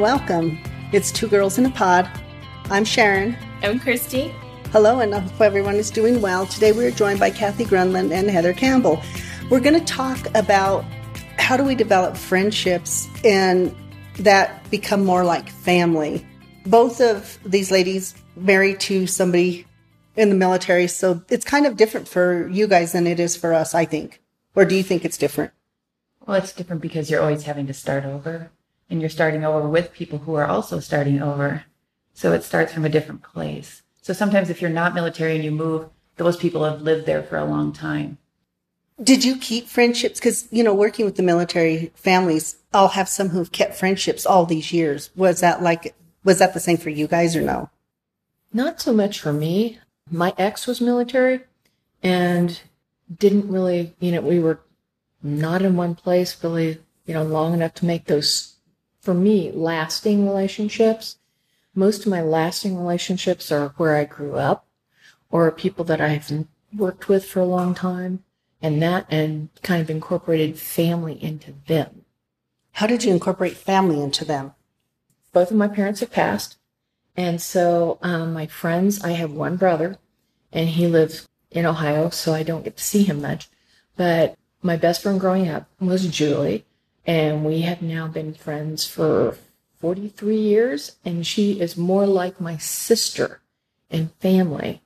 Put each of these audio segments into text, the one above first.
and welcome. It's Two Girls in a Pod. I'm Sharon. I'm Christy. Hello, and I hope everyone is doing well. Today we are joined by Kathy Grunland and Heather Campbell. We're going to talk about how do we develop friendships and that become more like family. Both of these ladies married to somebody in the military, so it's kind of different for you guys than it is for us, I think. Or do you think it's different? Well, it's different because you're always having to start over and you're starting over with people who are also starting over. So it starts from a different place. So sometimes if you're not military and you move, those people have lived there for a long time. Did you keep friendships? Because, you know, working with the military families, I'll have some who've kept friendships all these years. Was that like, was that the same for you guys or no? Not so much for me. My ex was military and didn't really, you know, we were not in one place really, you know, long enough to make those, for me, lasting relationships. Most of my lasting relationships are where I grew up or people that I've worked with for a long time and that and kind of incorporated family into them. How did you incorporate family into them? Both of my parents have passed. And so um, my friends, I have one brother and he lives in Ohio, so I don't get to see him much. But my best friend growing up was Julie, and we have now been friends for 43 years, and she is more like my sister and family.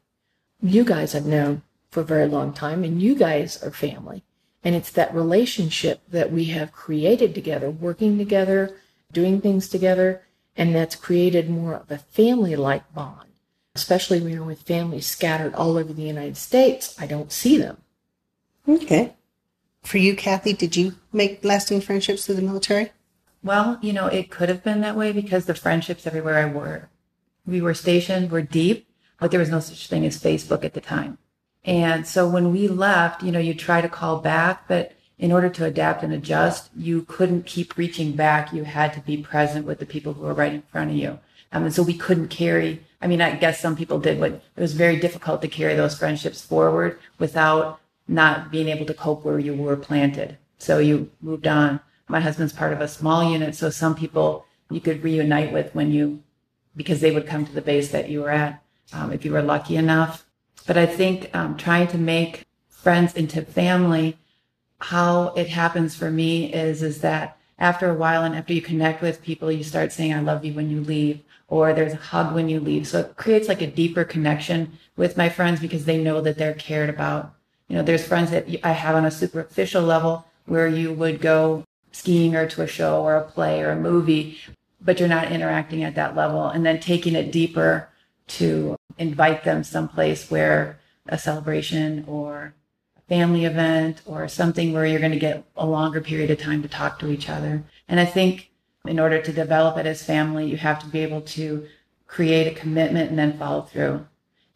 You guys I've known for a very long time, and you guys are family. And it's that relationship that we have created together, working together, doing things together, and that's created more of a family like bond. Especially when you're with families scattered all over the United States, I don't see them. Okay. For you, Kathy, did you make lasting friendships through the military? Well, you know, it could have been that way because the friendships everywhere I were, we were stationed were deep, but there was no such thing as Facebook at the time. And so when we left, you know, you try to call back, but in order to adapt and adjust, you couldn't keep reaching back. You had to be present with the people who were right in front of you. Um, and so we couldn't carry, I mean, I guess some people did, but it was very difficult to carry those friendships forward without not being able to cope where you were planted. So you moved on. My husband's part of a small unit, so some people you could reunite with when you, because they would come to the base that you were at, um, if you were lucky enough. But I think um, trying to make friends into family, how it happens for me is is that after a while and after you connect with people, you start saying "I love you" when you leave, or there's a hug when you leave. So it creates like a deeper connection with my friends because they know that they're cared about you know, there's friends that I have on a superficial level where you would go skiing or to a show or a play or a movie, but you're not interacting at that level. And then taking it deeper to invite them someplace where a celebration or a family event or something where you're going to get a longer period of time to talk to each other. And I think in order to develop it as family, you have to be able to create a commitment and then follow through.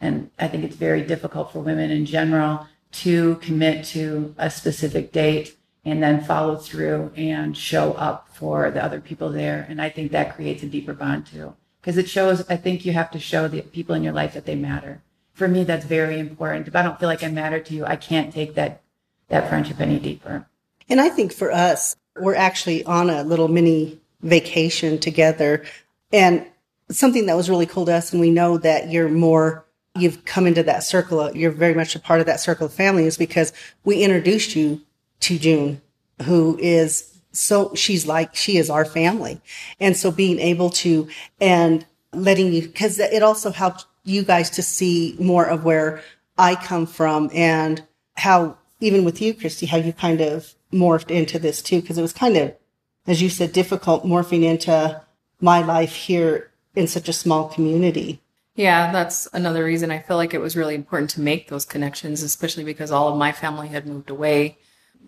And I think it's very difficult for women in general to commit to a specific date and then follow through and show up for the other people there. And I think that creates a deeper bond too. Because it shows, I think you have to show the people in your life that they matter. For me, that's very important. If I don't feel like I matter to you, I can't take that, that friendship any deeper. And I think for us, we're actually on a little mini vacation together and something that was really cool to us. And we know that you're more you've come into that circle, you're very much a part of that circle of family is because we introduced you to June, who is so she's like, she is our family. And so being able to and letting you, cause it also helped you guys to see more of where I come from and how even with you, Christy, how you kind of morphed into this too. Cause it was kind of, as you said, difficult morphing into my life here in such a small community. Yeah, that's another reason I feel like it was really important to make those connections, especially because all of my family had moved away.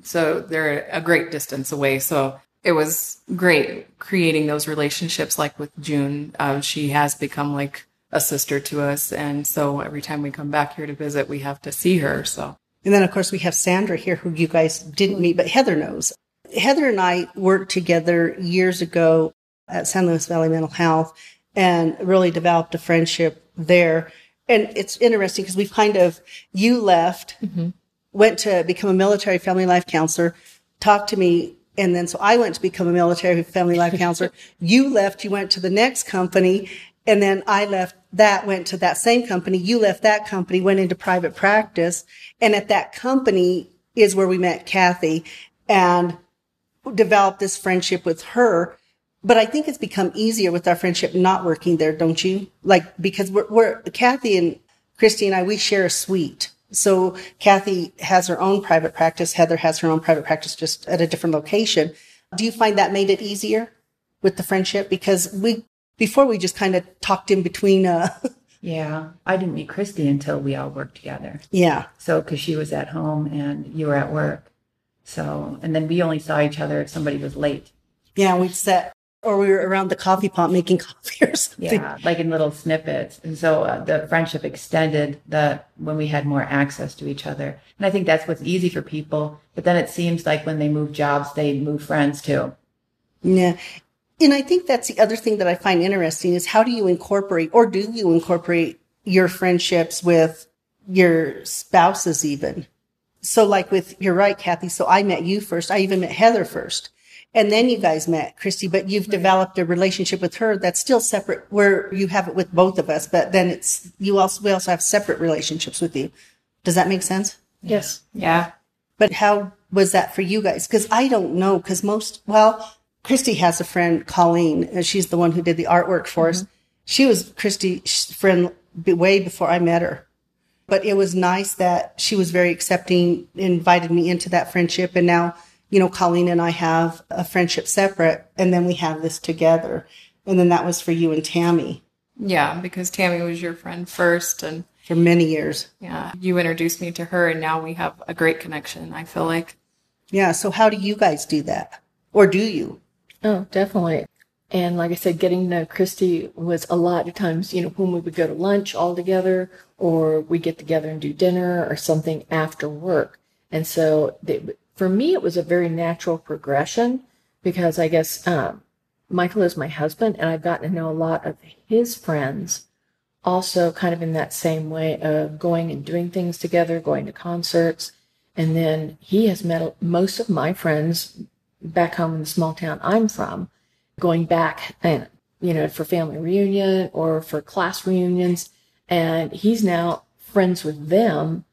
So they're a great distance away. So it was great creating those relationships like with June. Um, she has become like a sister to us. And so every time we come back here to visit, we have to see her. So. And then of course we have Sandra here who you guys didn't meet, but Heather knows. Heather and I worked together years ago at San Luis Valley Mental Health and really developed a friendship there. And it's interesting because we've kind of, you left, mm-hmm. went to become a military family life counselor, talked to me And then so I went to become a military family life counselor. you left, you went to the next company. And then I left that, went to that same company. You left that company, went into private practice. And at that company is where we met Kathy and developed this friendship with her. But I think it's become easier with our friendship not working there, don't you? Like, because we're, we're Kathy and Christy and I, we share a suite. So Kathy has her own private practice. Heather has her own private practice just at a different location. Do you find that made it easier with the friendship? Because we, before we just kind of talked in between, uh, Yeah, I didn't meet Christy until we all worked together. yeah. So, because she was at home and you were at work. So, and then we only saw each other if somebody was late. Yeah. We'd sat or we were around the coffee pot making coffee or something. Yeah, like in little snippets. And so uh, the friendship extended the when we had more access to each other. And I think that's what's easy for people. But then it seems like when they move jobs, they move friends too. Yeah. And I think that's the other thing that I find interesting is how do you incorporate or do you incorporate your friendships with your spouses even? So like with, you're right, Kathy. So I met you first. I even met Heather first. And then you guys met Christy, but you've developed a relationship with her that's still separate where you have it with both of us, but then it's, you also, we also have separate relationships with you. Does that make sense? Yes. Yeah. But how was that for you guys? Because I don't know. Because most, well, Christy has a friend, Colleen, and she's the one who did the artwork for us. Mm-hmm. She was Christy's friend way before I met her. But it was nice that she was very accepting, invited me into that friendship. And now, you know, Colleen and I have a friendship separate, and then we have this together. And then that was for you and Tammy Yeah. Because Tammy was your friend first. And for many years. yeah, you introduced me to her. And now we have a great connection, I feel like. Yeah. So how do you guys do that? Or do you? Oh, definitely. And like I said, getting to know Christy was a lot of times, you know, when we would go to lunch all together or we get together and do dinner or something after work. And so they, for me, it was a very natural progression because I guess, um, Michael is my husband and I've gotten to know a lot of his friends also kind of in that same way of going and doing things together, going to concerts. And then he has met most of my friends back home in the small town I'm from, going back and, you know, for family reunion or for class reunions. And he's now friends with them,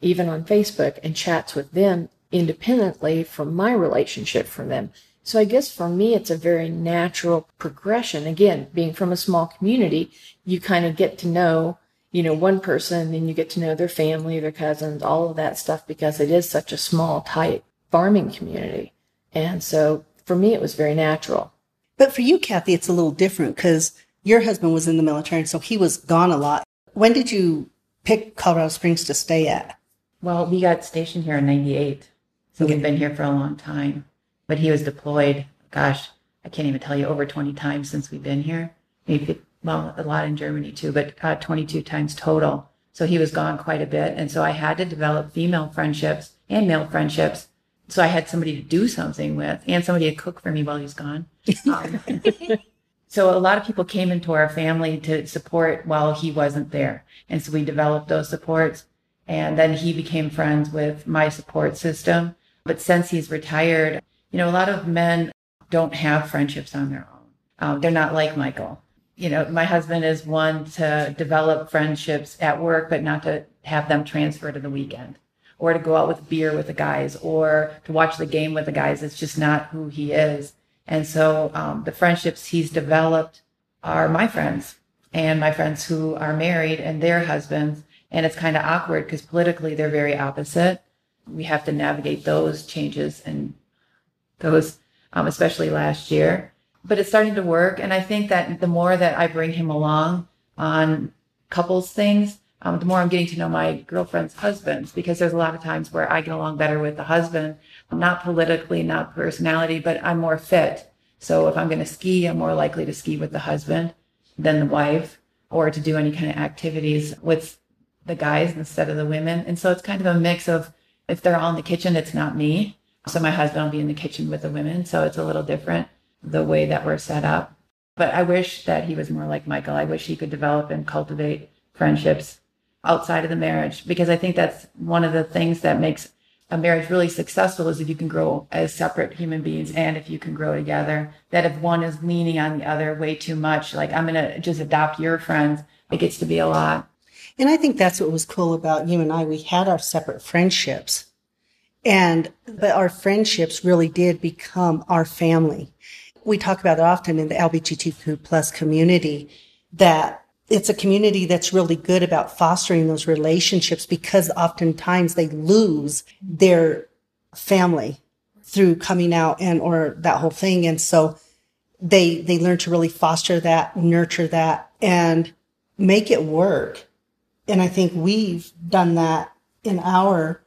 even on Facebook, and chats with them independently from my relationship from them. So I guess for me, it's a very natural progression. Again, being from a small community, you kind of get to know, you know, one person, then you get to know their family, their cousins, all of that stuff because it is such a small, tight farming community. And so for me, it was very natural. But for you, Kathy, it's a little different because your husband was in the military, and so he was gone a lot. When did you pick Colorado Springs to stay at? Well, we got stationed here in 98. So we've been here for a long time. But he was deployed, gosh, I can't even tell you, over 20 times since we've been here. Maybe, well, a lot in Germany too, but uh, 22 times total. So he was gone quite a bit. And so I had to develop female friendships and male friendships. So I had somebody to do something with and somebody to cook for me while he was gone. Um, so a lot of people came into our family to support while he wasn't there. And so we developed those supports. And then he became friends with my support system. But since he's retired, you know, a lot of men don't have friendships on their own. Um, they're not like Michael. You know, my husband is one to develop friendships at work, but not to have them transfer to the weekend or to go out with beer with the guys or to watch the game with the guys. It's just not who he is. And so um, the friendships he's developed are my friends and my friends who are married and their husbands. And it's kind of awkward because politically they're very opposite. We have to navigate those changes and those, um, especially last year. But it's starting to work. And I think that the more that I bring him along on couples things, um, the more I'm getting to know my girlfriend's husbands because there's a lot of times where I get along better with the husband, not politically, not personality, but I'm more fit. So if I'm going to ski, I'm more likely to ski with the husband than the wife or to do any kind of activities with the guys instead of the women. And so it's kind of a mix of if they're all in the kitchen, it's not me. So my husband will be in the kitchen with the women. So it's a little different the way that we're set up. But I wish that he was more like Michael. I wish he could develop and cultivate friendships outside of the marriage because I think that's one of the things that makes a marriage really successful is if you can grow as separate human beings and if you can grow together. That if one is leaning on the other way too much, like I'm going to just adopt your friends, it gets to be a lot. And I think that's what was cool about you and I. We had our separate friendships and, but our friendships really did become our family. We talk about it often in the LGBTQ plus community that it's a community that's really good about fostering those relationships because oftentimes they lose their family through coming out and or that whole thing. And so they, they learn to really foster that, nurture that and make it work. And I think we've done that in our,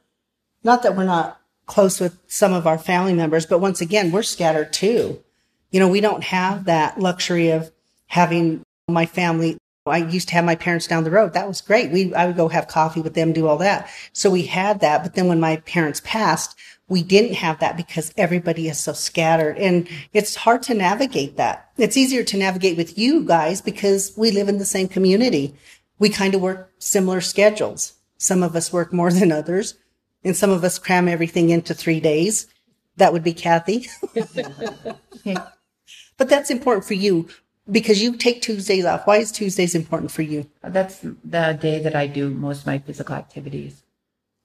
not that we're not close with some of our family members, but once again, we're scattered too. You know, we don't have that luxury of having my family I used to have my parents down the road. That was great. We, I would go have coffee with them, do all that. So we had that. But then when my parents passed, we didn't have that because everybody is so scattered and it's hard to navigate that. It's easier to navigate with you guys because we live in the same community. We kind of work similar schedules. Some of us work more than others and some of us cram everything into three days. That would be Kathy. but that's important for you because you take Tuesdays off. Why is Tuesdays important for you? That's the day that I do most of my physical activities.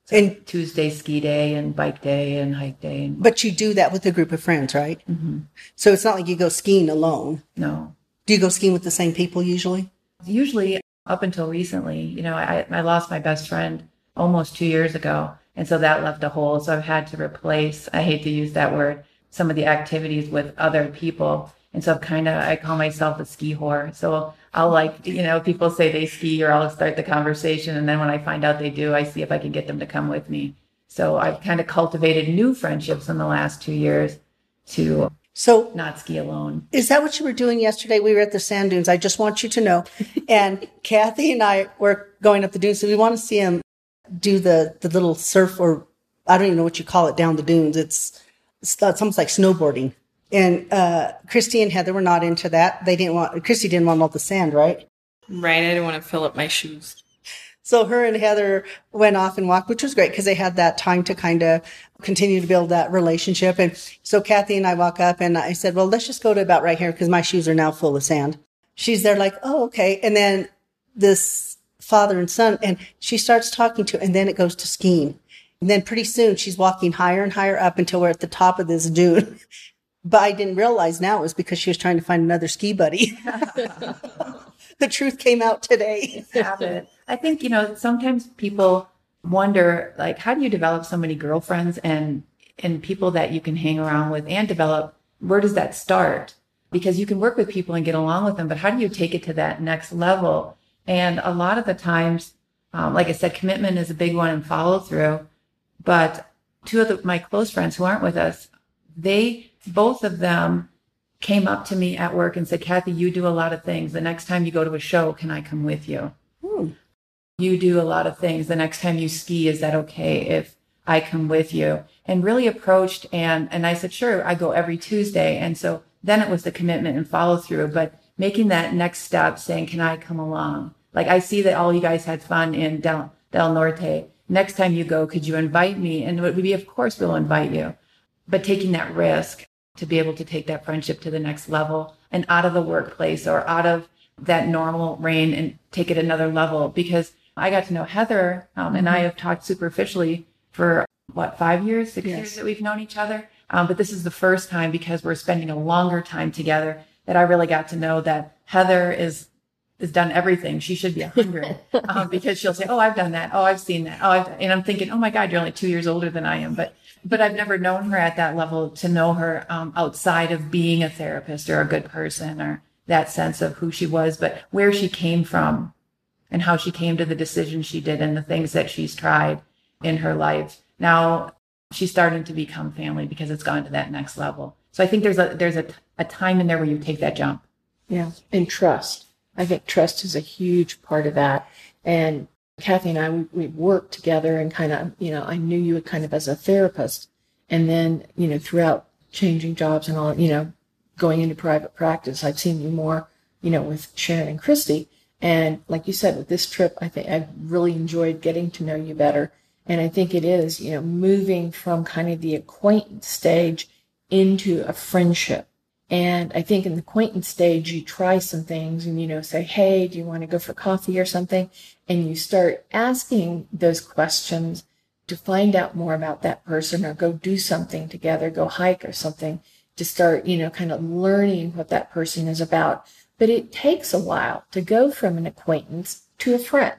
So And Tuesday ski day and bike day and hike day. And, but you do that with a group of friends, right? Mm-hmm. So it's not like you go skiing alone. no, Do you go skiing with the same people usually? usually up until recently, you know, I, I lost my best friend almost two years ago. And so that left a hole. So I've had to replace, I hate to use that word, some of the activities with other people. And so I've kind of, I call myself a ski whore. So I'll like, you know, people say they ski or I'll start the conversation. And then when I find out they do, I see if I can get them to come with me. So I've kind of cultivated new friendships in the last two years to So not ski alone. is that what you were doing yesterday? We were at the sand dunes. I just want you to know. And Kathy and I were going up the dunes. So we want to see him do the, the little surf or I don't even know what you call it down the dunes. It's, it's, it's almost like snowboarding. And, uh, Christy and Heather were not into that. They didn't want, Christy didn't want all the sand, right? Right. I didn't want to fill up my shoes. So her and Heather went off and walked, which was great because they had that time to kind of continue to build that relationship. And so Kathy and I walk up and I said, well, let's just go to about right here because my shoes are now full of sand. She's there like, oh, okay. And then this father and son, and she starts talking to, and then it goes to skiing. And then pretty soon she's walking higher and higher up until we're at the top of this dune. But I didn't realize now it was because she was trying to find another ski buddy. the truth came out today. I think, you know, sometimes people wonder, like, how do you develop so many girlfriends and, and people that you can hang around with and develop? Where does that start? Because you can work with people and get along with them, but how do you take it to that next level? And a lot of the times, um, like I said, commitment is a big one and follow through. But two of the, my close friends who aren't with us, they, both of them came up to me at work and said, Kathy, you do a lot of things. The next time you go to a show, can I come with you? You do a lot of things. The next time you ski, is that okay if I come with you? And really approached and, and I said, sure, I go every Tuesday. And so then it was the commitment and follow through, but making that next step saying, can I come along? Like I see that all you guys had fun in Del, Del Norte. Next time you go, could you invite me? And it would be, of course, we'll invite you. But taking that risk to be able to take that friendship to the next level and out of the workplace or out of that normal reign and take it another level because I got to know Heather um, and I have talked superficially for what, five years, six Yes. years that we've known each other. Um, but this is the first time because we're spending a longer time together that I really got to know that Heather is has done everything. She should be a hundred um, because she'll say, "Oh, I've done that. Oh, I've seen that. Oh," I've, and I'm thinking, "Oh my God, you're only two years older than I am." But but I've never known her at that level to know her um, outside of being a therapist or a good person or that sense of who she was, but where she came from and how she came to the decisions she did and the things that she's tried in her life. Now she's starting to become family because it's gone to that next level. So I think there's a there's a, a time in there where you take that jump. Yeah. And trust. I think trust is a huge part of that. And Kathy and I, we, we worked together and kind of, you know, I knew you kind of as a therapist. And then, you know, throughout changing jobs and all, you know, going into private practice, I've seen you more, you know, with Sharon and Christy. And like you said, with this trip, I think I've really enjoyed getting to know you better And I think it is, you know, moving from kind of the acquaintance stage into a friendship. And I think in the acquaintance stage, you try some things and, you know, say, Hey, do you want to go for coffee or something? And you start asking those questions to find out more about that person or go do something together, go hike or something to start, you know, kind of learning what that person is about. But it takes a while to go from an acquaintance to a friend.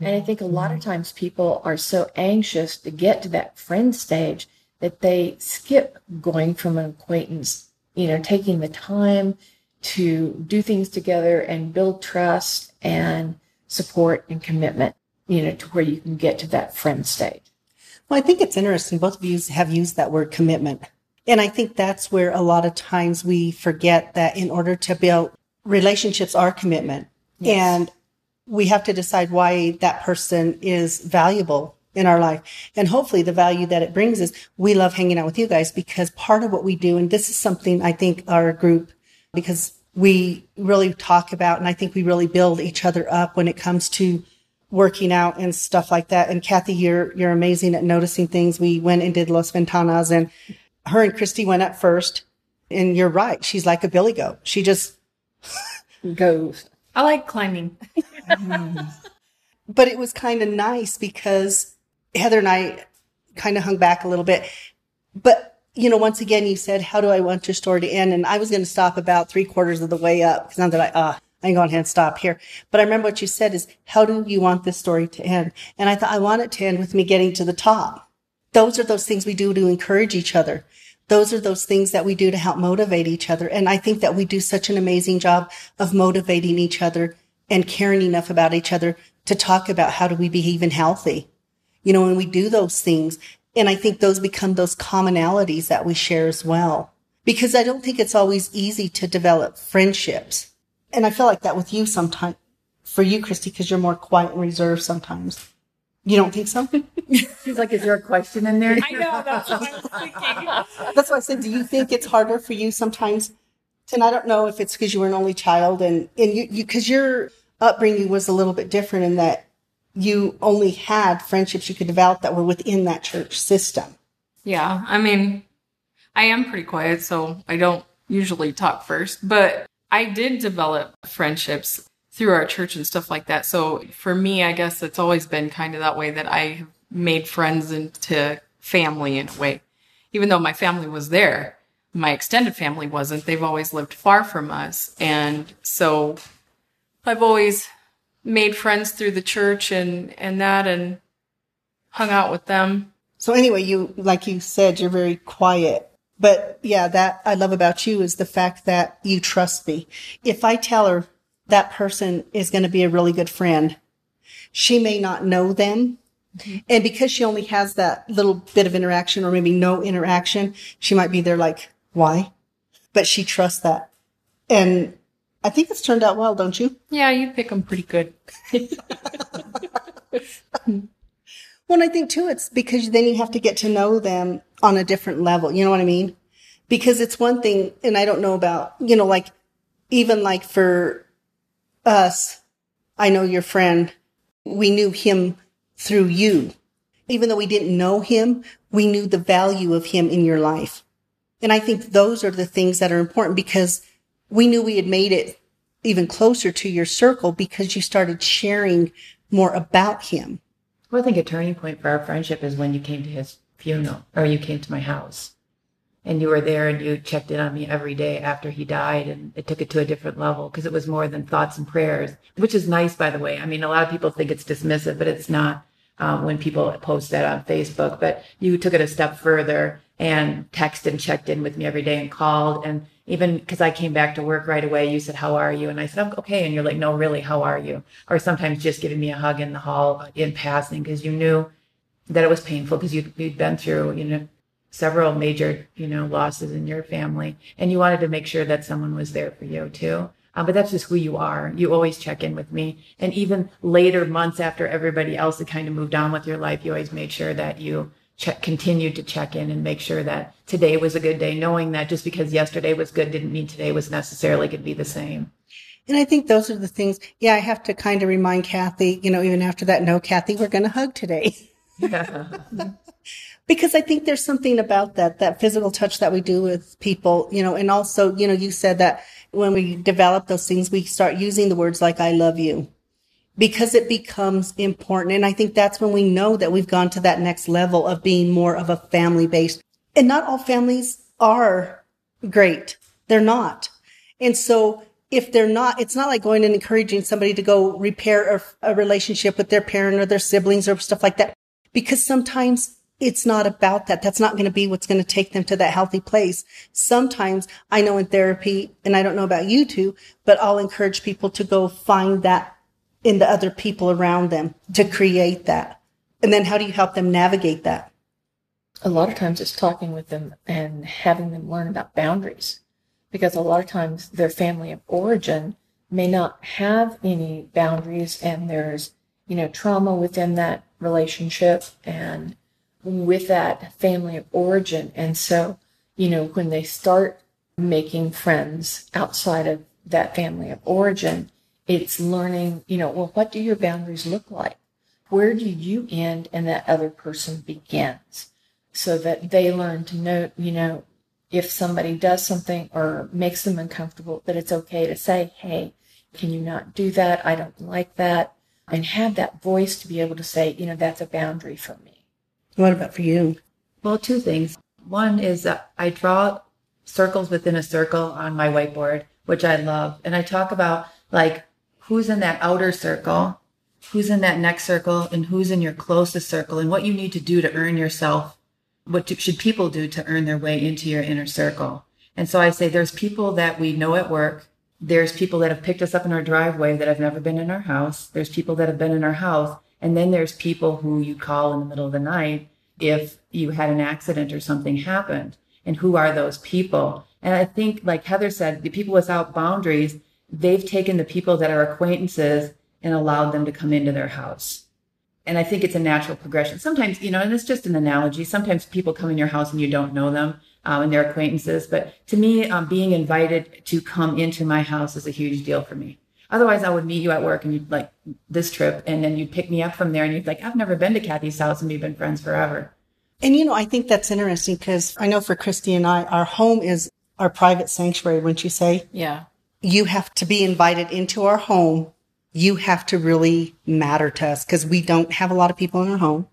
And I think a lot of mm-hmm. times people are so anxious to get to that friend stage that they skip going from an acquaintance, you know, taking the time to do things together and build trust and support and commitment, you know, to where you can get to that friend stage. Well, I think it's interesting. Both of you have used that word commitment. And I think that's where a lot of times we forget that in order to build relationships are commitment. Yes. And we have to decide why that person is valuable in our life. And hopefully the value that it brings is we love hanging out with you guys because part of what we do, and this is something I think our group, because we really talk about, and I think we really build each other up when it comes to working out and stuff like that. And Kathy, you're, you're amazing at noticing things. We went and did Los Ventanas and her and Christy went up first. And you're right. She's like a billy goat. She just goes. I like climbing. but it was kind of nice because Heather and I kind of hung back a little bit. But, you know, once again, you said, how do I want your story to end? And I was going to stop about three quarters of the way up because now that I, ah, uh, I ain't going to stop here. But I remember what you said is, how do you want this story to end? And I thought, I want it to end with me getting to the top. Those are those things we do to encourage each other those are those things that we do to help motivate each other. And I think that we do such an amazing job of motivating each other and caring enough about each other to talk about how do we be even healthy. You know, when we do those things. And I think those become those commonalities that we share as well. Because I don't think it's always easy to develop friendships. And I feel like that with you sometimes, for you, Christy, because you're more quiet and reserved sometimes. You don't think so? She's like, is there a question in there? I know, that's what I was thinking. that's why I said, do you think it's harder for you sometimes? And I don't know if it's because you were an only child and, and you, you, cause your upbringing was a little bit different in that you only had friendships you could develop that were within that church system. Yeah. I mean, I am pretty quiet, so I don't usually talk first, but I did develop friendships through our church and stuff like that. So for me, I guess it's always been kind of that way that I made friends into family in a way. Even though my family was there, my extended family wasn't. They've always lived far from us. And so I've always made friends through the church and, and that and hung out with them. So anyway, you, like you said, you're very quiet. But yeah, that I love about you is the fact that you trust me. If I tell her that person is going to be a really good friend. She may not know them. Mm-hmm. And because she only has that little bit of interaction or maybe no interaction, she might be there like, why? But she trusts that. And I think it's turned out well, don't you? Yeah, you pick them pretty good. well, I think too, it's because then you have to get to know them on a different level. You know what I mean? Because it's one thing, and I don't know about, you know, like even like for us, I know your friend, we knew him through you. Even though we didn't know him, we knew the value of him in your life. And I think those are the things that are important because we knew we had made it even closer to your circle because you started sharing more about him. Well, I think a turning point for our friendship is when you came to his funeral or you came to my house and you were there and you checked in on me every day after he died and it took it to a different level because it was more than thoughts and prayers which is nice by the way. I mean a lot of people think it's dismissive but it's not um, when people post that on facebook. But you took it a step further and texted and checked in with me every day and called. And even because i came back to work right away you said how are you? And i said okay. And you're like no really how are you? Or sometimes just giving me a hug in the hall in passing because you knew that it was painful because you'd, you'd been through you know several major, you know, losses in your family, and you wanted to make sure that someone was there for you too. Um, but that's just who you are. You always check in with me. And even later months after everybody else had kind of moved on with your life, you always made sure that you check, continued to check in and make sure that today was a good day, knowing that just because yesterday was good didn't mean today was necessarily going to be the same. And I think those are the things. Yeah, I have to kind of remind Kathy, you know, even after that, no, Kathy, we're going to hug today. because I think there's something about that, that physical touch that we do with people, you know, and also, you know, you said that when we develop those things, we start using the words like, I love you because it becomes important. And I think that's when we know that we've gone to that next level of being more of a family based. And not all families are great. They're not. And so if they're not, it's not like going and encouraging somebody to go repair a, a relationship with their parent or their siblings or stuff like that. Because sometimes it's not about that. That's not going to be what's going to take them to that healthy place. Sometimes I know in therapy, and I don't know about you two, but I'll encourage people to go find that in the other people around them to create that. And then how do you help them navigate that? A lot of times it's talking with them and having them learn about boundaries because a lot of times their family of origin may not have any boundaries and there's, you know, trauma within that relationship and with that family of origin. And so, you know, when they start making friends outside of that family of origin, it's learning, you know, well, what do your boundaries look like? Where do you end and that other person begins? So that they learn to know, you know, if somebody does something or makes them uncomfortable, that it's okay to say, hey, can you not do that? I don't like that. And have that voice to be able to say, you know, that's a boundary for me. What about for you? Well, two things. One is that I draw circles within a circle on my whiteboard, which I love. And I talk about like who's in that outer circle, who's in that next circle, and who's in your closest circle, and what you need to do to earn yourself. What should people do to earn their way into your inner circle? And so I say there's people that we know at work. There's people that have picked us up in our driveway that have never been in our house. There's people that have been in our house and then there's people who you call in the middle of the night if you had an accident or something happened. And who are those people? And I think, like Heather said, the people without boundaries, they've taken the people that are acquaintances and allowed them to come into their house. And I think it's a natural progression. Sometimes, you know, and it's just an analogy. Sometimes people come in your house and you don't know them um, and they're acquaintances. But to me, um, being invited to come into my house is a huge deal for me. Otherwise, I would meet you at work and you'd like this trip, and then you'd pick me up from there, and you'd like, I've never been to Kathy's house, and we've been friends forever. And you know, I think that's interesting because I know for Christy and I, our home is our private sanctuary. Wouldn't you say? Yeah. You have to be invited into our home. You have to really matter to us because we don't have a lot of people in our home.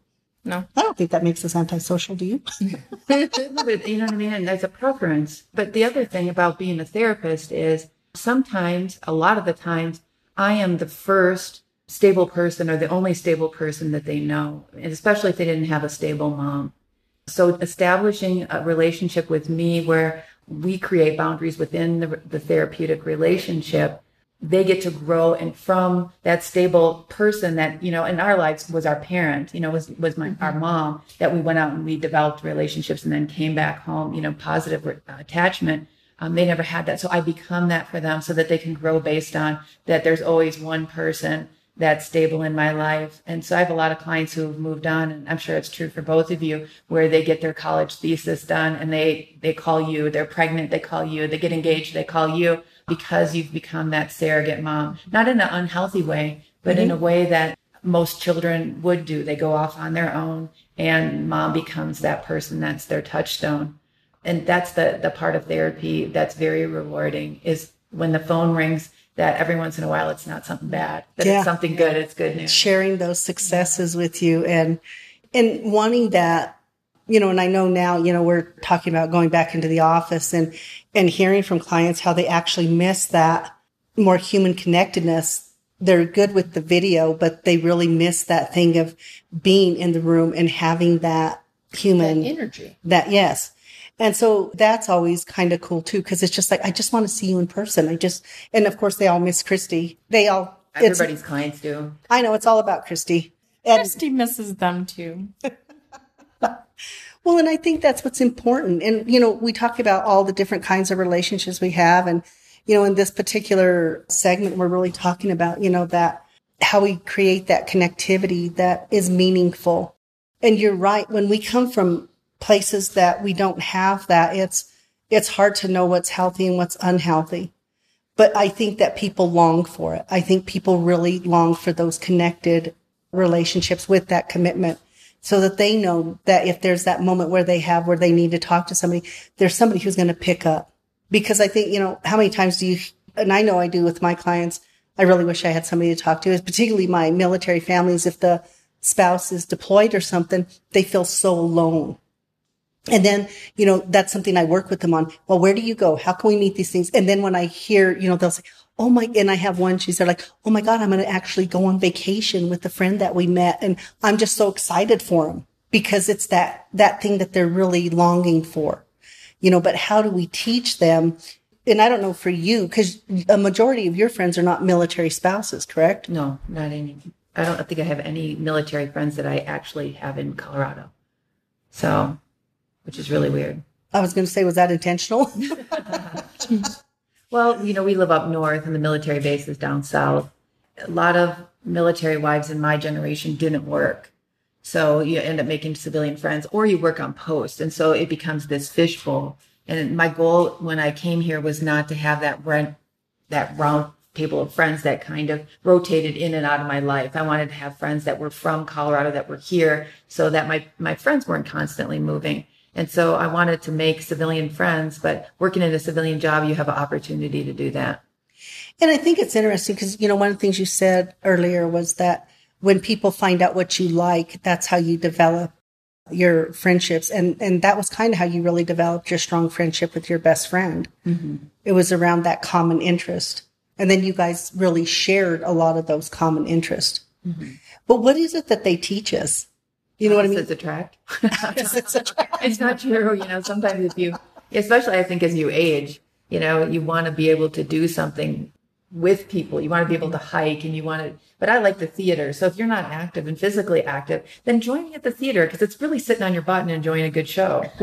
No. I don't think that makes us antisocial, do you? but you know what I mean? And there's a preference. But the other thing about being a therapist is sometimes, a lot of the times, I am the first stable person or the only stable person that they know, and especially if they didn't have a stable mom. So establishing a relationship with me where we create boundaries within the, the therapeutic relationship, they get to grow and from that stable person that, you know, in our lives was our parent, you know, was, was my, our mom that we went out and we developed relationships and then came back home, you know, positive attachment um, they never had that. So I become that for them so that they can grow based on that there's always one person that's stable in my life. And so I have a lot of clients who have moved on, and I'm sure it's true for both of you, where they get their college thesis done and they, they call you, they're pregnant, they call you, they get engaged, they call you because you've become that surrogate mom. Not in an unhealthy way, but mm-hmm. in a way that most children would do. They go off on their own and mom becomes that person that's their touchstone and that's the the part of therapy that's very rewarding is when the phone rings that every once in a while it's not something bad that yeah. it's something good it's good news sharing those successes with you and and wanting that you know and i know now you know we're talking about going back into the office and and hearing from clients how they actually miss that more human connectedness they're good with the video but they really miss that thing of being in the room and having that human that energy that yes and so that's always kind of cool too, because it's just like, I just want to see you in person. I just, and of course they all miss Christy. They all, everybody's clients do. I know it's all about Christy. And, Christy misses them too. well, and I think that's what's important. And, you know, we talk about all the different kinds of relationships we have. And, you know, in this particular segment, we're really talking about, you know, that how we create that connectivity that is meaningful. And you're right. When we come from places that we don't have that, it's, it's hard to know what's healthy and what's unhealthy. But I think that people long for it. I think people really long for those connected relationships with that commitment so that they know that if there's that moment where they have where they need to talk to somebody, there's somebody who's going to pick up. Because I think, you know, how many times do you, and I know I do with my clients, I really wish I had somebody to talk to, particularly my military families. If the spouse is deployed or something, they feel so alone. And then, you know, that's something I work with them on. Well, where do you go? How can we meet these things? And then when I hear, you know, they'll say, Oh my, and I have one, she said like, Oh my God, I'm going to actually go on vacation with the friend that we met. And I'm just so excited for them because it's that, that thing that they're really longing for, you know, but how do we teach them? And I don't know for you, because a majority of your friends are not military spouses, correct? No, not any. I don't think I have any military friends that I actually have in Colorado. So, which is really weird. I was going to say, was that intentional? Well, you know, we live up north and the military base is down south. A lot of military wives in my generation didn't work. So you end up making civilian friends or you work on post. And so it becomes this fishbowl. And my goal when I came here was not to have that rent, that round table of friends that kind of rotated in and out of my life. I wanted to have friends that were from Colorado that were here so that my, my friends weren't constantly moving. And so I wanted to make civilian friends, but working in a civilian job, you have an opportunity to do that. And I think it's interesting because, you know, one of the things you said earlier was that when people find out what you like, that's how you develop your friendships. And, and that was kind of how you really developed your strong friendship with your best friend. Mm-hmm. It was around that common interest. And then you guys really shared a lot of those common interests. Mm-hmm. But what is it that they teach us? You know what I mean? It's attract. it's not true. You know, sometimes if you, especially I think as you age, you know, you want to be able to do something with people. You want to be able to hike and you want to, but I like the theater. So if you're not active and physically active, then join me at the theater because it's really sitting on your butt and enjoying a good show.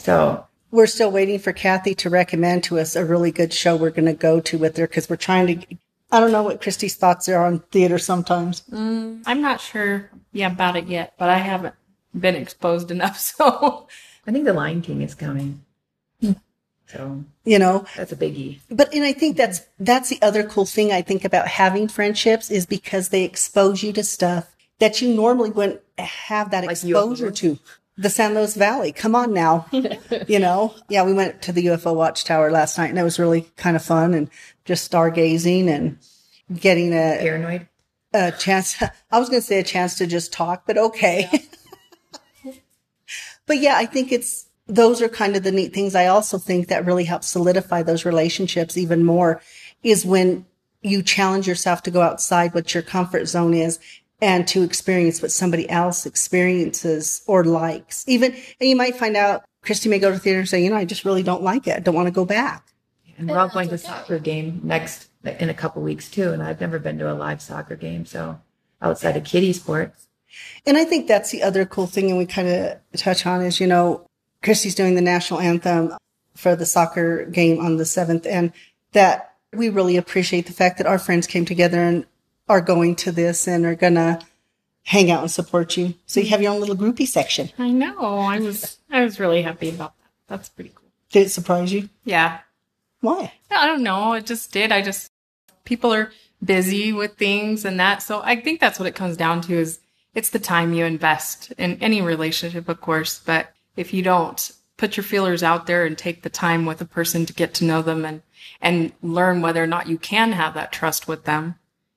So we're still waiting for Kathy to recommend to us a really good show we're going to go to with her because we're trying to I don't know what Christy's thoughts are on theater sometimes. Mm, I'm not sure yeah, about it yet, but I haven't been exposed enough. So I think The Lion King is coming. So, you know, that's a biggie. But, and I think that's, that's the other cool thing I think about having friendships is because they expose you to stuff that you normally wouldn't have that like exposure to. The San Luis Valley. Come on now. you know? Yeah, we went to the UFO watchtower last night and it was really kind of fun and just stargazing and getting a paranoid a chance. I was going to say a chance to just talk, but okay. Yeah. but yeah, I think it's those are kind of the neat things. I also think that really helps solidify those relationships even more is when you challenge yourself to go outside what your comfort zone is and to experience what somebody else experiences or likes. Even, and you might find out Christy may go to theater and say, you know, I just really don't like it. I don't want to go back. And we're all going to soccer game next in a couple weeks too. And I've never been to a live soccer game. So outside of kiddie sports. And I think that's the other cool thing. And we kind of touch on is, you know, Christy's doing the national anthem for the soccer game on the seventh and that we really appreciate the fact that our friends came together and are going to this and are gonna hang out and support you. So you have your own little groupie section. I know. I was I was really happy about that. That's pretty cool. Did it surprise you? Yeah. Why? I don't know. It just did. I just people are busy with things and that. So I think that's what it comes down to is it's the time you invest in any relationship, of course. But if you don't put your feelers out there and take the time with a person to get to know them and, and learn whether or not you can have that trust with them,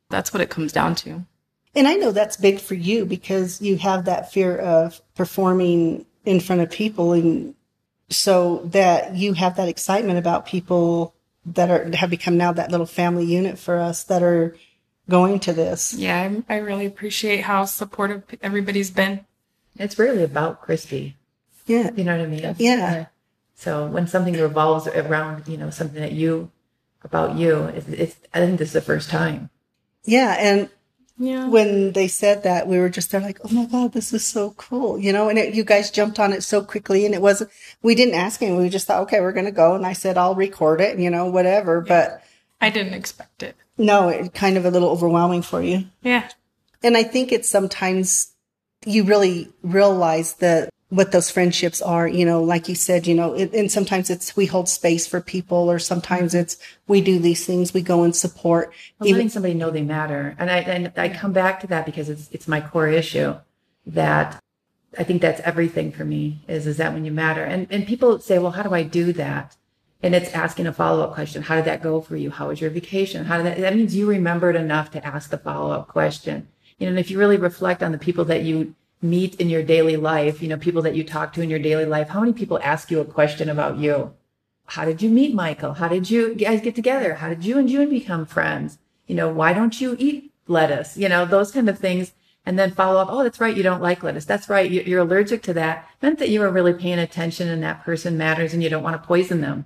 that's what it comes down to. And I know that's big for you because you have that fear of performing in front of people and so that you have that excitement about people that are have become now that little family unit for us that are going to this. Yeah, I, I really appreciate how supportive everybody's been. It's really about Christy. Yeah. You know what I mean? Yeah. yeah. So when something revolves around, you know, something that you, about you, it's, it's, I think this is the first time. Yeah. And yeah. when they said that, we were just there like, oh my God, this is so cool, you know, and it, you guys jumped on it so quickly and it wasn't, we didn't ask him. We just thought, okay, we're going to go. And I said, I'll record it, you know, whatever. Yeah. But I didn't expect it. No, it kind of a little overwhelming for you. Yeah. And I think it's sometimes you really realize that what those friendships are, you know, like you said, you know, it, and sometimes it's we hold space for people or sometimes mm-hmm. it's we do these things, we go and support. Well, Even, letting somebody know they matter. And I, and I come back to that because it's, it's my core issue that I think that's everything for me is, is that when you matter and, and people say, well, how do I do that? And it's asking a follow up question. How did that go for you? How was your vacation? How did that, that means you remembered enough to ask the follow up question. You know, and if you really reflect on the people that you meet in your daily life, you know, people that you talk to in your daily life, how many people ask you a question about you? How did you meet Michael? How did you guys get together? How did you and June become friends? You know, why don't you eat lettuce? You know, those kind of things. And then follow up. Oh, that's right. You don't like lettuce. That's right. You're allergic to that. Meant that you were really paying attention and that person matters and you don't want to poison them.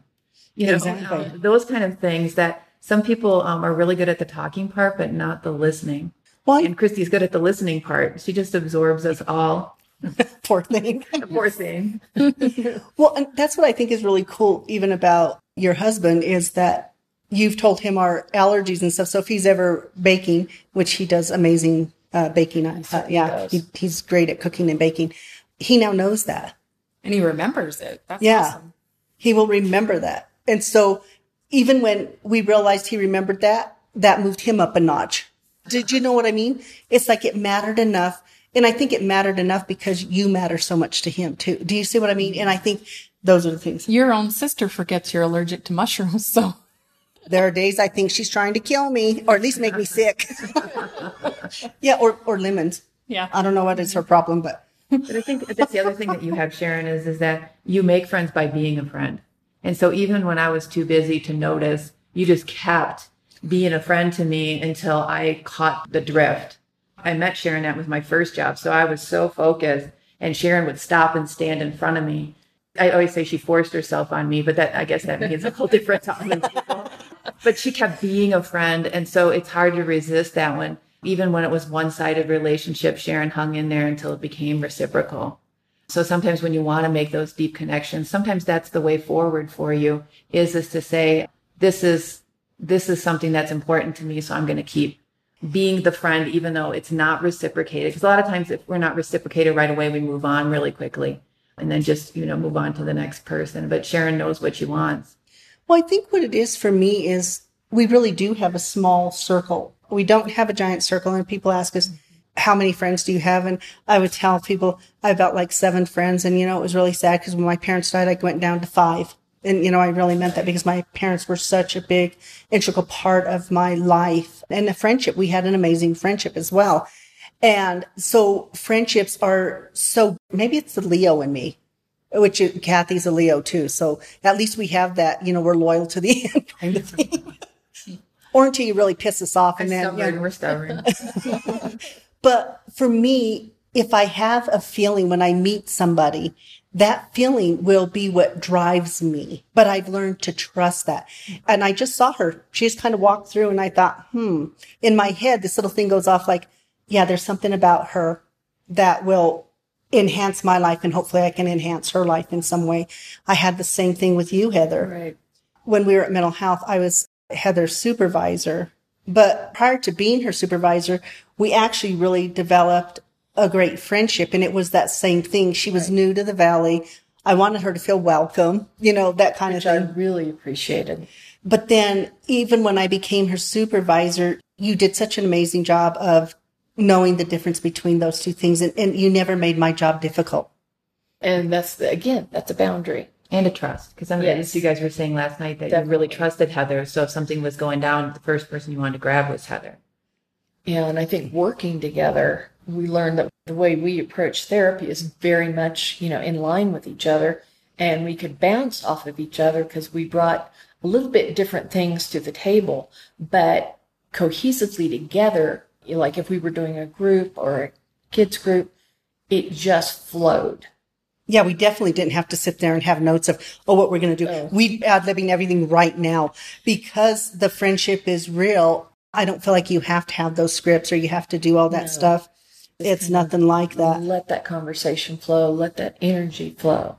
You know, Exactly. um, those kind of things that some people um, are really good at the talking part, but not the listening. Well, And Christy's good at the listening part. She just absorbs us all. poor thing. Poor thing. Well, and that's what I think is really cool, even about your husband, is that you've told him our allergies and stuff. So if he's ever baking, which he does amazing uh, baking, uh, certainly yeah, does. he, he's great at cooking and baking. He now knows that. And he remembers it. That's Yeah. awesome. He will remember that. And so even when we realized he remembered that, that moved him up a notch. Did you know what I mean? It's like it mattered enough. And I think it mattered enough because you matter so much to him too. Do you see what I mean? And I think those are the things. Your own sister forgets you're allergic to mushrooms, so There are days I think she's trying to kill me or at least make me sick. yeah, or, or lemons. yeah. I don't know what is her problem, but But I think that's the other thing that you have, Sharon, is is that you make friends by being a friend. And so even when I was too busy to notice, you just kept being a friend to me until I caught the drift. I met Sharon, that was my first job. So I was so focused and Sharon would stop and stand in front of me. I always say she forced herself on me, but that I guess that means a whole different people. But she kept being a friend. And so it's hard to resist that one. Even when it was one sided relationship, Sharon hung in there until it became reciprocal. So sometimes when you want to make those deep connections, sometimes that's the way forward for you is, is to say, this is, this is something that's important to me. So I'm going to keep being the friend, even though it's not reciprocated. Because a lot of times if we're not reciprocated right away, we move on really quickly and then just, you know, move on to the next person. But Sharon knows what she wants. Well, I think what it is for me is we really do have a small circle. We don't have a giant circle. And people ask us, how many friends do you have? And I would tell people I have about like seven friends. And, you know, it was really sad because when my parents died, I went down to five. And, you know, I really meant that because my parents were such a big integral part of my life and the friendship. We had an amazing friendship as well. And so friendships are so maybe it's the Leo in me which is- Kathy's a Leo too. So at least we have that, you know, we're loyal to the end kind of thing. or until you really piss us off and then, stubborn, we're stubborn. but for me, if I have a feeling when I meet somebody, that feeling will be what drives me. But I've learned to trust that. And I just saw her. She just kind of walked through and I thought, hmm, in my head, this little thing goes off like, yeah, there's something about her that will enhance my life and hopefully I can enhance her life in some way. I had the same thing with you, Heather. Right. When we were at mental health, I was Heather's supervisor. But prior to being her supervisor, we actually really developed a great friendship. And it was that same thing. She was new to the valley. I wanted her to feel welcome, you know, that kind Which of I really appreciated. But then even when I became her supervisor, you did such an amazing job of knowing the difference between those two things. And, and you never made my job difficult. And that's, the, again, that's a boundary. and a trust. Because some of Yes. you guys were saying last night that you really trusted Heather. So if something was going down, the first person you wanted to grab was Heather. Yeah, and I think working together, we learned that the way we approach therapy is very much, you know, in line with each other. And we could bounce off of each other because we brought a little bit different things to the table, but cohesively together, like if we were doing a group or a kids group, it just flowed. Yeah, we definitely didn't have to sit there and have notes of, oh, what we're going to do. Oh. We ad libbing everything right now because the friendship is real. I don't feel like you have to have those scripts or you have to do all that No. stuff. It's nothing like that. Let that conversation flow, let that energy flow.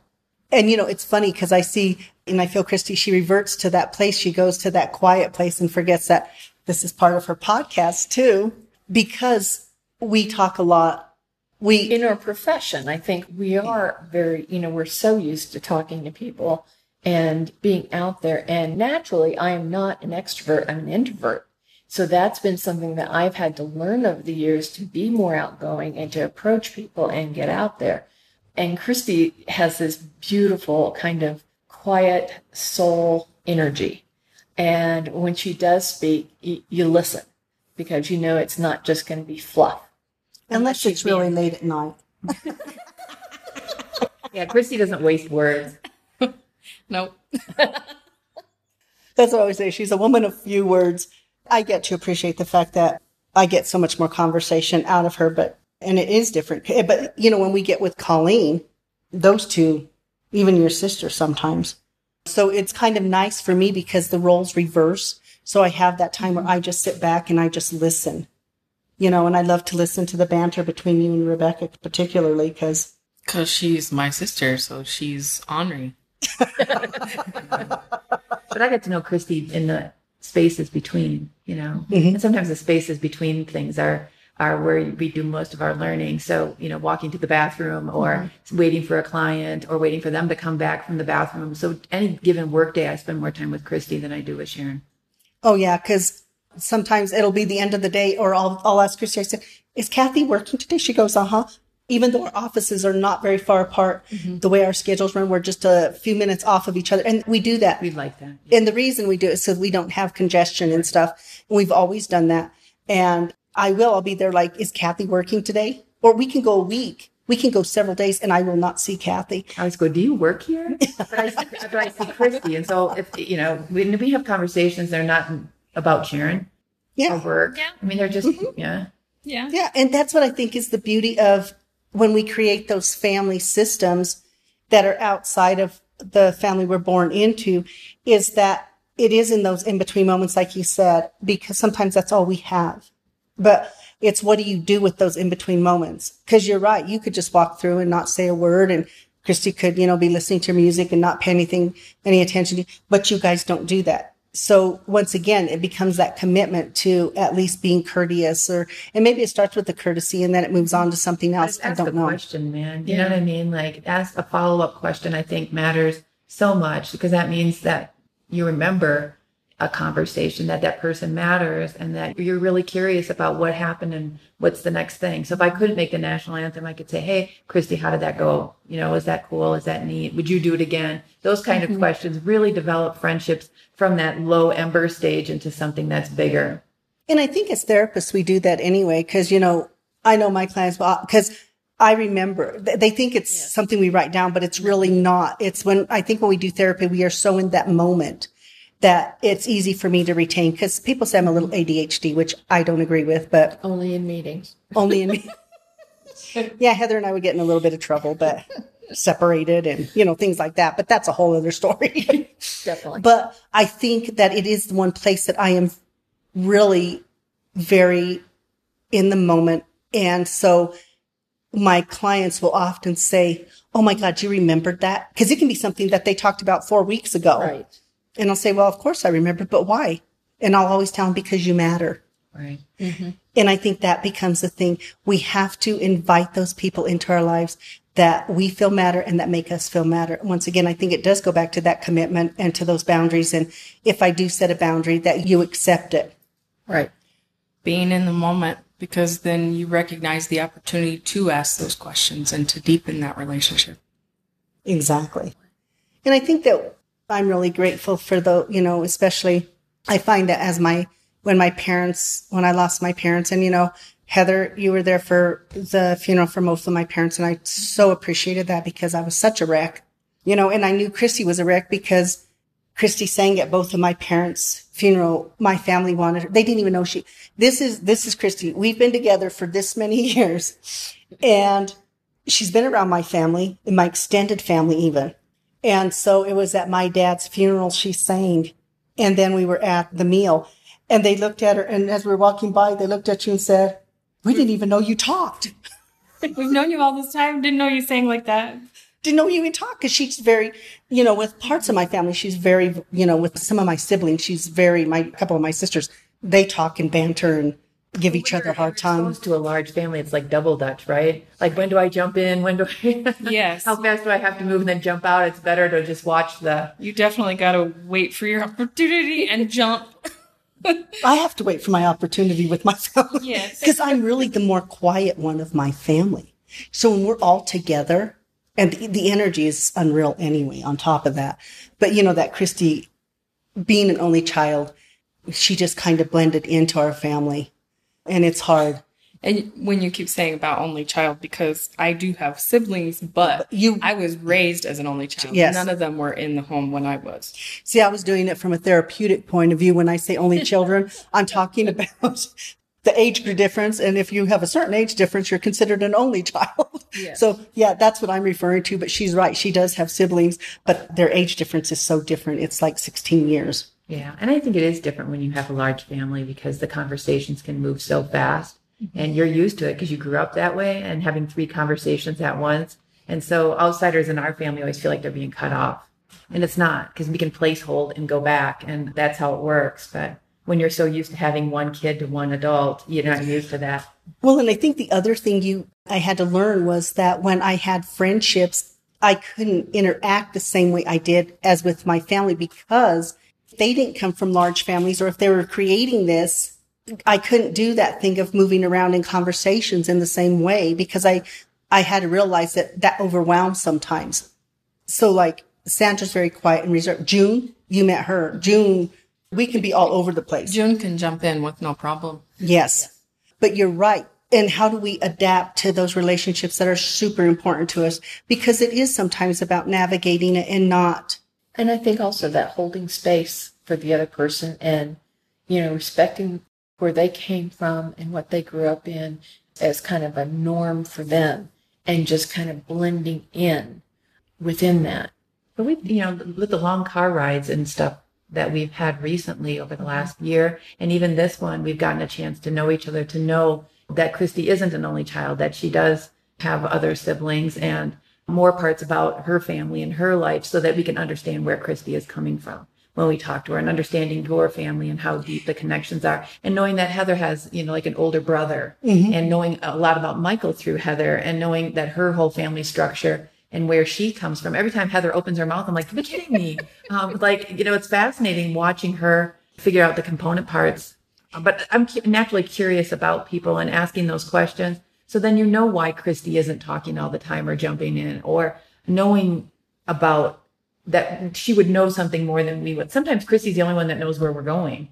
And you know, it's funny because I see, and I feel Christy, she reverts to that place. She goes to that quiet place and forgets that this is part of her podcast too, because we talk a lot. We, in our profession, I think we are very, you know, we're so used to talking to people and being out there. And naturally, I am not an extrovert, I'm an introvert. So that's been something that I've had to learn over the years to be more outgoing and to approach people and get out there. And Christy has this beautiful kind of quiet soul energy. And when she does speak, you, you listen because you know it's not just going to be fluff. Unless she's it's really late at night. Yeah, Christy doesn't waste words. Nope. That's what I always say. She's a woman of few words. I get to appreciate the fact that I get so much more conversation out of her, but, and it is different. Eh, But, you know, when we get with Colleen, those two, even your sister sometimes. So it's kind of nice for me because the roles reverse. So I have that time where I just sit back and I just listen, you know, and I love to listen to the banter between you and Rebecca, particularly because Because she's my sister, so she's Henri. But I get to know Christy in the spaces between, you know, Mhm. and sometimes the spaces between things are are where we do most of our learning. So, you know, walking to the bathroom or waiting for a client or waiting for them to come back from the bathroom. So any given workday, I spend more time with Christy than I do with Sharon. Oh yeah, because sometimes it'll be the end of the day, or I'll I'll ask Christy. I said, "Is Kathy working today?" She goes, "Uh huh." Even though our offices are not very far apart, mm-hmm. the way our schedules run, we're just a few minutes off of each other, and we do that. We like that. And the reason we do it is so we don't have congestion and stuff. We've always done that. And I will. I'll be there. Like, is Kathy working today? Or we can go a week. We can go several days, and I will not see Kathy. I always go, "Do you work here?" but I, see- but I see Christy, and so if you know, when we have conversations, they're not about Sharon or Yeah, work. Yeah. I mean, they're just mm-hmm. yeah. Yeah. Yeah, and that's what I think is the beauty of when we create those family systems that are outside of the family we're born into is that it is in those in between moments, like you said, because sometimes that's all we have. But it's what do you do with those in between moments? Because you're right, you could just walk through and not say a word, and Christy could, you know, be listening to music and not pay anything, any attention to. But you guys don't do that. So once again, it becomes that commitment to at least being courteous, or and maybe it starts with the courtesy and then it moves on to something else. Just I don't a know. question, man. You know what I mean? Like ask a follow up question. I think matters so much because that means that you remember a conversation that that person matters and that you're really curious about what happened and what's the next thing. So if I couldn't make the national anthem, I could say, "Hey, Christy, how did that go? You know, is that cool? Is that neat? Would you do it again?" Those kind of mm-hmm. questions really develop friendships from that low ember stage into something that's bigger. And I think as therapists, we do that anyway, because, you know, I know my clients, because I remember they think it's something we write down, but it's really mm-hmm. not. It's when I think when we do therapy, we are so in that moment that it's easy for me to retain because people say I'm a little ADHD, which I don't agree with, but Only in meetings. only in me. yeah, Heather and I would get in a little bit of trouble, but separated and, you know, things like that. But that's a whole other story. Definitely. But I think that it is the one place that I am really very in the moment. And so my clients will often say, Oh my God, you remembered that? Cause it can be something that they talked about four weeks ago. right. And I'll say, well, of course I remember, but why? And I'll always tell them because you matter. Right. Mm-hmm. And I think that becomes the thing. We have to invite those people into our lives that we feel matter and that make us feel matter. Once again, I think it does go back to that commitment and to those boundaries. And if I do set a boundary, that you accept it. Right. Being in the moment because then you recognize the opportunity to ask those questions and to deepen that relationship. Exactly. And I think that I'm really grateful for the, you know, especially I find that as my, when my parents, when I lost my parents and, you know, Heather, you were there for the funeral for most of my parents. And I so appreciated that because I was such a wreck, you know, and I knew Christy was a wreck because Christy sang at both of my parents' funeral. My family wanted her. They didn't even know she, this is, this is Christy. We've been together for this many years and she's been around my family and my extended family even. And so it was at my dad's funeral she sang. And then we were at the meal and they looked at her. And as we were walking by, they looked at you and said, we didn't even know you talked. We've known you all this time. Didn't know you sang like that. Didn't know you even talk because she's very, you know, with parts of my family, she's very, you know, with some of my siblings, she's very, my couple of my sisters, they talk and banter and give each other a hard time. Exposed to a large family, it's like double dutch, right? Like when do I jump in? When do I? Yes. How fast do I have to move and then jump out? It's better to just watch the. You definitely got to wait for your opportunity and jump. I have to wait for my opportunity with my family. Yes. Because I'm really the more quiet one of my family. So when we're all together, And the, the energy is unreal anyway, on top of that. But you know, that Christy being an only child, she just kind of blended into our family. And it's hard. And when you keep saying about only child, because I do have siblings, but You- I was raised as an only child. Yes. None of them were in the home when I was. See, I was doing it from a therapeutic point of view. When I say only children, I'm talking about the age difference. And if you have a certain age difference, you're considered an only child. So yeah, that's what I'm referring to. But she's right. She does have siblings, but their age difference is so different. It's like 16 years. Yeah, and I think it is different when you have a large family because the conversations can move so fast mm-hmm. and you're used to it because you grew up that way and having three conversations at once. And so outsiders in our family always feel like they're being cut off. And it's not because we can place hold and go back and that's how it works. But when you're so used to having one kid to one adult, you're not used to that. Well, and I think the other thing you I had to learn was that when I had friendships, I couldn't interact the same way I did as with my family because they didn't come from large families or if they were creating this, I couldn't do that thing of moving around in conversations in the same way because I I had to realize that that overwhelms sometimes. So like Sandra's very quiet and reserved. June, you met her. June, we can be all over the place. June can jump in with no problem. Yes. But you're right. And how do we adapt to those relationships that are super important to us? Because it is sometimes about navigating it and not. And I think also that holding space for the other person and, you know, respecting where they came from and what they grew up in as kind of a norm for them and just kind of blending in within that. But we, you know, with the long car rides and stuff that we've had recently over the last year, and even this one, we've gotten a chance to know each other, to know that Christy isn't an only child, that she does have other siblings and more parts about her family and her life so that we can understand where Christy is coming from when we talk to her and understanding your family and how deep the connections are and knowing that Heather has, you know, like an older brother and knowing a lot about Michael through Heather and knowing that her whole family structure and where she comes from. Every time Heather opens her mouth, I'm like, you're kidding me. um, like, you know, it's fascinating watching her figure out the component parts. But I'm cu- naturally curious about people and asking those questions. So then you know why Christy isn't talking all the time or jumping in or knowing about that she would know something more than we would. Sometimes Christy's the only one that knows where we're going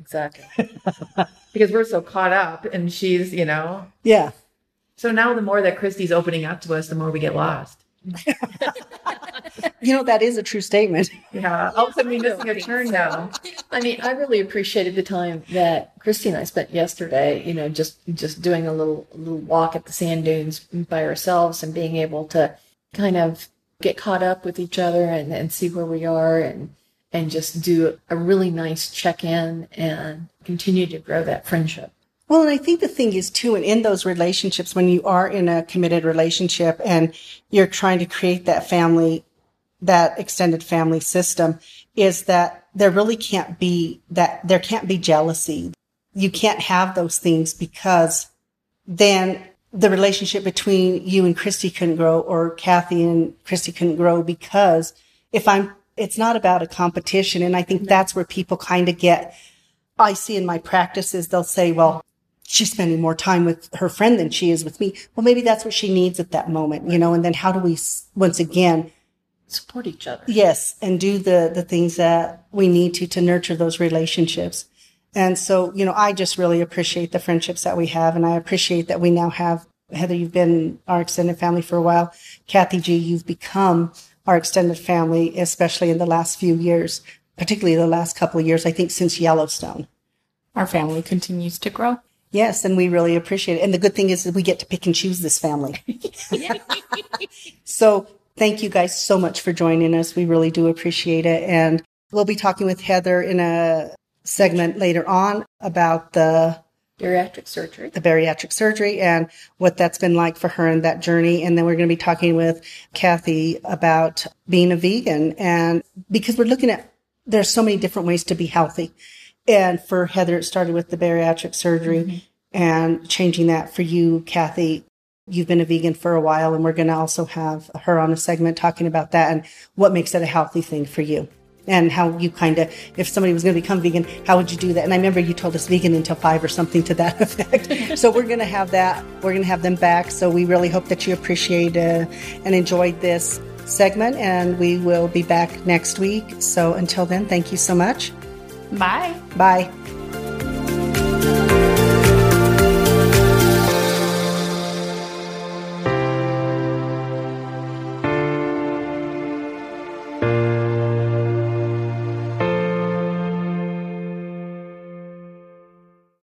Exactly. because we're so caught up and she's, you know. Yeah. So now the more that Christy's opening up to us, the more we get lost. You know, that is a true statement. Yeah. All of a sudden we're missing a turn now. I mean, I really appreciated the time that Christy and I spent yesterday, you know, just just doing a little a little walk at the sand dunes by ourselves and being able to kind of get caught up with each other and, and see where we are and and just do a really nice check-in and continue to grow that friendship. Well, and I think the thing is too, and in those relationships, when you are in a committed relationship and you're trying to create that family, that extended family system, is that there really can't be that, there can't be jealousy. You can't have those things because then the relationship between you and Christy couldn't grow or Kathy and Christy couldn't grow because if I'm, it's not about a competition. And I think that's where people kind of get, I see in my practices, they'll say, well, she's spending more time with her friend than she is with me. Well, maybe that's what she needs at that moment, you know, and then how do we, once again, Support each other. yes, and do the, the things that we need to, to nurture those relationships. And so, you know, I just really appreciate the friendships that we have. And I appreciate that we now have, Heather, you've been our extended family for a while. Kathy G, you've become our extended family, especially in the last few years, particularly the last couple of years, I think since Yellowstone. Our family continues to grow. Yes, and we really appreciate it. And the good thing is that we get to pick and choose this family. so thank you guys so much for joining us. We really do appreciate it. And we'll be talking with Heather in a segment later on about the Bariatric surgery. the bariatric surgery and what that's been like for her and that journey. And then we're going to be talking with Kathy about being a vegan. And because we're looking at, there's so many different ways to be healthy. And for Heather, it started with the bariatric surgery and changing that for you, Kathy. You've been a vegan for a while and we're going to also have her on a segment talking about that and what makes it a healthy thing for you. and how you kind of, if somebody was going to become vegan, how would you do that? And I remember you told us vegan until five or something to that effect. so we're going to have that. We're going to have them back. So we really hope that you appreciate uh, and enjoyed this segment, and we will be back next week. So until then, thank you so much. Bye. Bye.